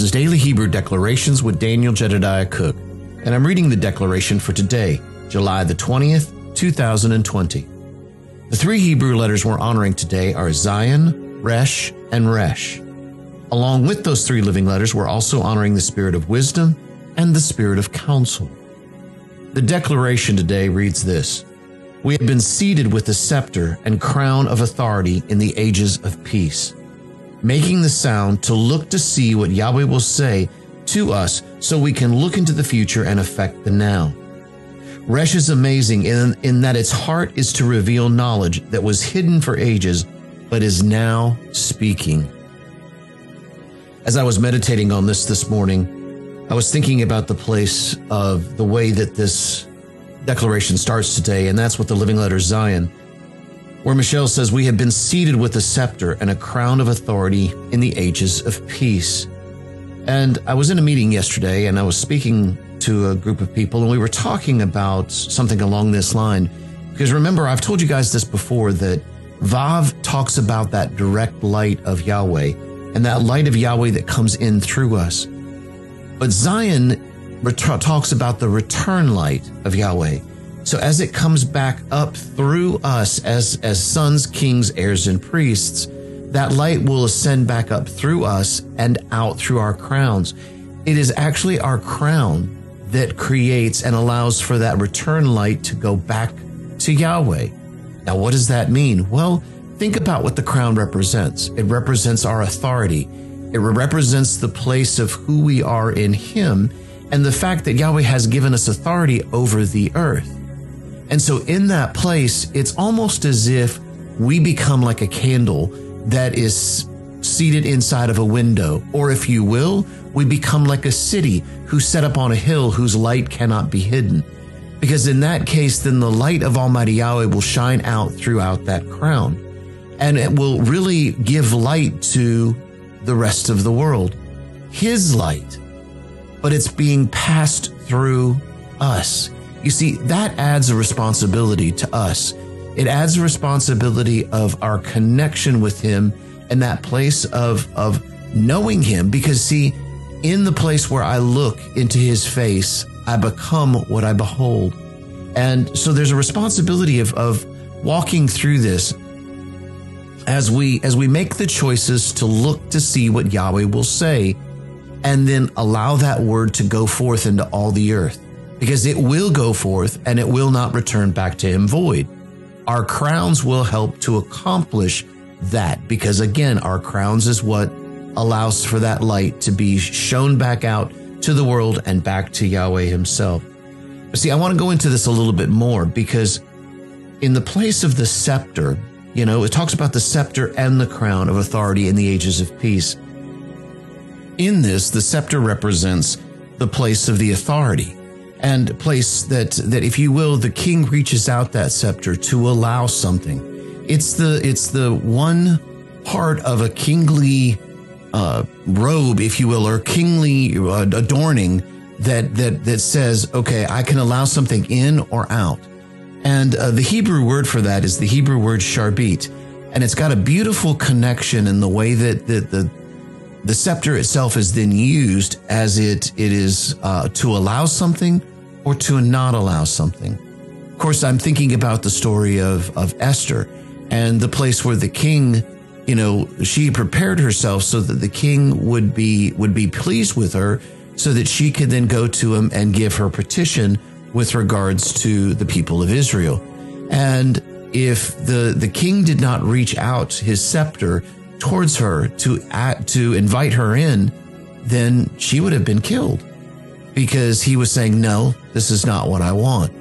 This is Daily Hebrew Declarations with Daniel Jedediah Cook, and I'm reading the declaration for today, July the 20th, 2020. The three Hebrew letters we're honoring today are Zayin, Resh, and Resh. Along with those three living letters, we're also honoring the spirit of wisdom and the spirit of counsel. The declaration today reads this We have been seated with the scepter and crown of authority in the ages of peace making the sound to look to see what Yahweh will say to us so we can look into the future and affect the now. Resh is amazing in, in that its heart is to reveal knowledge that was hidden for ages, but is now speaking. As I was meditating on this this morning, I was thinking about the place of the way that this declaration starts today, and that's with the living letter Zayin where Michelle says, We have been seated with a scepter and a crown of authority in the ages of peace. And I was in a meeting yesterday and I was speaking to a group of people and we were talking about something along this line. Because remember, I've told you guys this before that Vav talks about that direct light of Yahweh and that light of Yahweh that comes in through us. But Zayin talks about the return light of Yahweh so as it comes back up through us as, as sons, kings, heirs, and priests, that light will ascend back up through us and out through our crowns. It is actually our crown that creates and allows for that return light to go back to Yahweh. Now, what does that mean? Well, think about what the crown represents. It represents our authority. It represents the place of who we are in Him and the fact that Yahweh has given us authority over the earth. And so in that place, it's almost as if we become like a candle that is seated inside of a window. Or if you will, we become like a city who's set up on a hill whose light cannot be hidden. Because in that case, then the light of Almighty Yahweh will shine out throughout that crown. And it will really give light to the rest of the world. His light. But it's being passed through us. You see, that adds a responsibility to us. It adds a responsibility of our connection with Him and that place of, of knowing Him. Because, see, in the place where I look into His face, I become what I behold. And so there's a responsibility of, of walking through this as we as we make the choices to look to see what Yahweh will say and then allow that word to go forth into all the earth because it will go forth and it will not return back to him void. Our crowns will help to accomplish that because again, our crowns is what allows for that light to be shown back out to the world and back to Yahweh himself. See, I want to go into this a little bit more because in the place of the scepter, you know, it talks about the scepter and the crown of authority in the ages of peace. In this, the scepter represents the place of the authority and place that that if you will the king reaches out that scepter to allow something. It's the it's the one part of a kingly uh, robe if you will or kingly uh, adorning that that that says okay i can allow something in or out. And uh, the hebrew word for that is the hebrew word sharbit. And it's got a beautiful connection in the way that, that the the scepter itself is then used as it it is uh, to allow something or to not allow something. Of course, I'm thinking about the story of, of Esther and the place where the king, you know, she prepared herself so that the king would be, would be pleased with her so that she could then go to him and give her petition with regards to the people of Israel. And if the, the king did not reach out his scepter towards her to, at, to invite her in, then she would have been killed because he was saying, no, this is not what I want.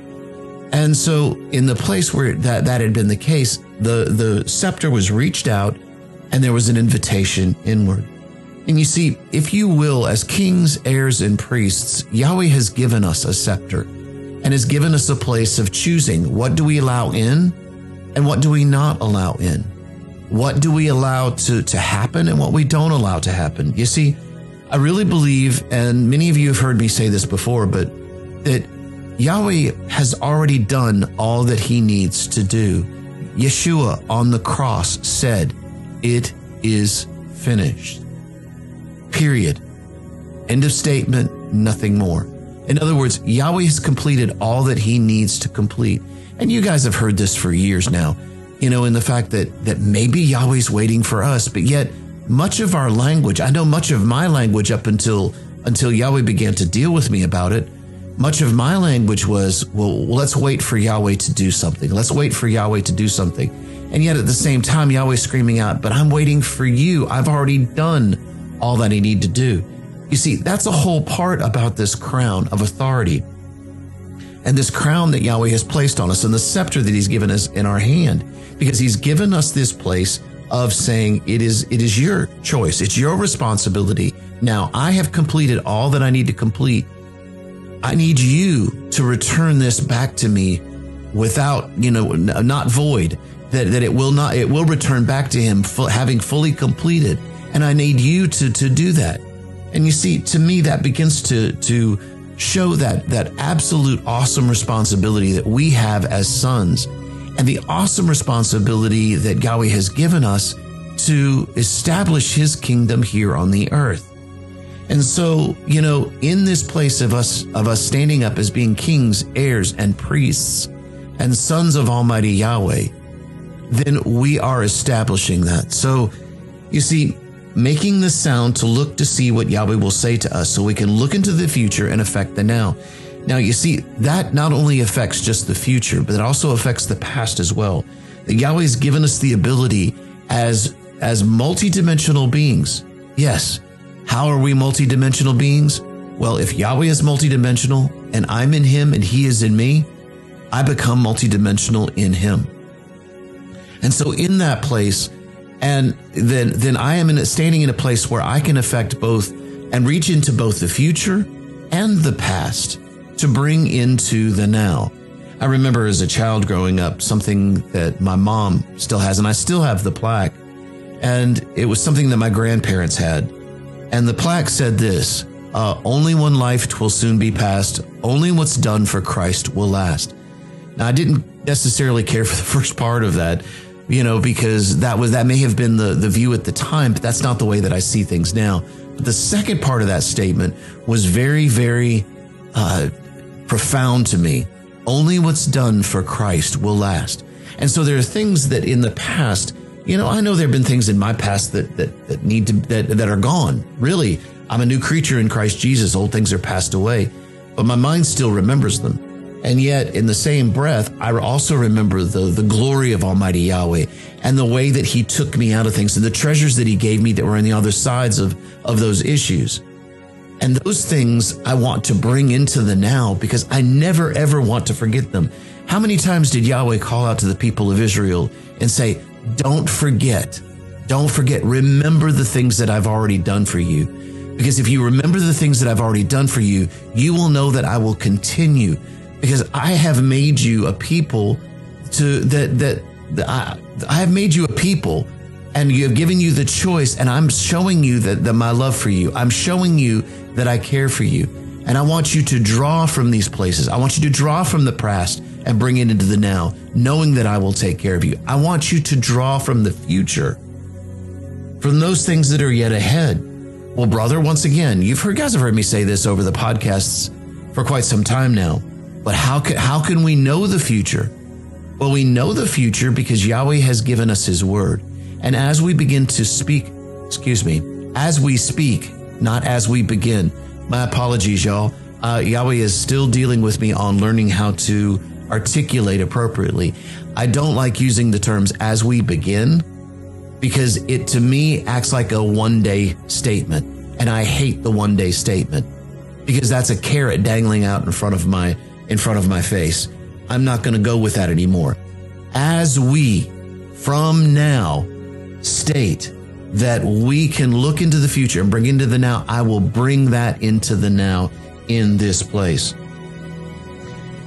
And so in the place where that, that had been the case, the, the scepter was reached out and there was an invitation inward. And you see, if you will, as kings, heirs, and priests, Yahweh has given us a scepter and has given us a place of choosing what do we allow in and what do we not allow in? What do we allow to, to happen and what we don't allow to happen? You see, I really believe, and many of you have heard me say this before, but that Yahweh has already done all that he needs to do. Yeshua on the cross said, It is finished. Period. End of statement, nothing more. In other words, Yahweh has completed all that he needs to complete. And you guys have heard this for years now, you know, in the fact that, that maybe Yahweh's waiting for us, but yet much of our language, I know much of my language up until, until Yahweh began to deal with me about it, much of my language was, well, let's wait for Yahweh to do something. Let's wait for Yahweh to do something. And yet at the same time, Yahweh's screaming out, but I'm waiting for you. I've already done all that I need to do. You see, that's a whole part about this crown of authority and this crown that Yahweh has placed on us and the scepter that he's given us in our hand because he's given us this place of saying it is it is your choice. It's your responsibility. Now i have completed all that i need to complete. I need you to return this back to me without you know not void that, that it will not it will return back to him having fully completed. And i need you to to do that. And you see, to me, that begins to, to show that, that absolute awesome responsibility that we have as sons and the awesome responsibility that Yahweh has given us to establish his kingdom here on the earth. And so, you know, in this place of us, of us standing up as being kings, heirs, and priests and sons of Almighty Yahweh, then we are establishing that. So you see, making the sound to look to see what Yahweh will say to us so we can look into the future and affect the now. Now, you see, that not only affects just the future, but it also affects the past as well. That Yahweh has given us the ability as, as multidimensional beings. Yes. How are we multidimensional beings? Well, if Yahweh is multidimensional and I'm in him and he is in me, I become multidimensional in him. And so in that place, and then then I am in standing in a place where I can affect both and reach into both the future and the past to bring into the now. I remember as a child growing up something that my mom still has, and I still have the plaque, and it was something that my grandparents had, and the plaque said this: uh, "Only one life twill soon be past. Only what's done for Christ will last." Now I didn't necessarily care for the first part of that you know, because that was that may have been the the view at the time, but that's not the way that I see things now. But the second part of that statement was very, very uh, profound to me. Only what's done for Christ will last. And so there are things that in the past, you know, I know there have been things in my past that that that need to that that are gone. Really, I'm a new creature in Christ Jesus. Old things are passed away, but my mind still remembers them. And yet, in the same breath, I also remember the, the glory of Almighty Yahweh and the way that He took me out of things and the treasures that He gave me that were on the other sides of, of those issues. And those things I want to bring into the now because I never ever want to forget them. How many times did Yahweh call out to the people of Israel and say, Don't forget, don't forget, remember the things that I've already done for you. Because if you remember the things that I've already done for you, you will know that I will continue because I have made you a people to that that, that I, I have made you a people and you have given you the choice and I'm showing you that, that my love for you. I'm showing you that I care for you. And I want you to draw from these places. I want you to draw from the past and bring it into the now, knowing that I will take care of you. I want you to draw from the future, from those things that are yet ahead. Well, brother, once again, you've heard guys have heard me say this over the podcasts for quite some time now. But how can, how can we know the future? Well, we know the future because Yahweh has given us his word. And as we begin to speak, excuse me, as we speak, not as we begin, my apologies, y'all. Uh, Yahweh is still dealing with me on learning how to articulate appropriately. I don't like using the terms as we begin because it to me acts like a one day statement. And I hate the one day statement because that's a carrot dangling out in front of my in front of my face. I'm not going to go with that anymore. As we, from now, state that we can look into the future and bring into the now, I will bring that into the now in this place.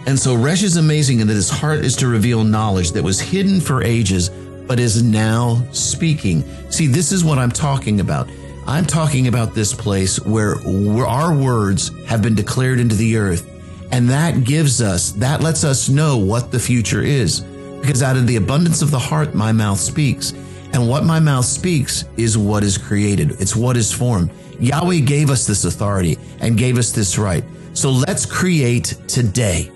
And so Resh is amazing in that his heart is to reveal knowledge that was hidden for ages, but is now speaking. See, this is what I'm talking about. I'm talking about this place where our words have been declared into the earth and that gives us, that lets us know what the future is. Because out of the abundance of the heart, my mouth speaks. And what my mouth speaks is what is created. It's what is formed. Yahweh gave us this authority and gave us this right. So let's create today.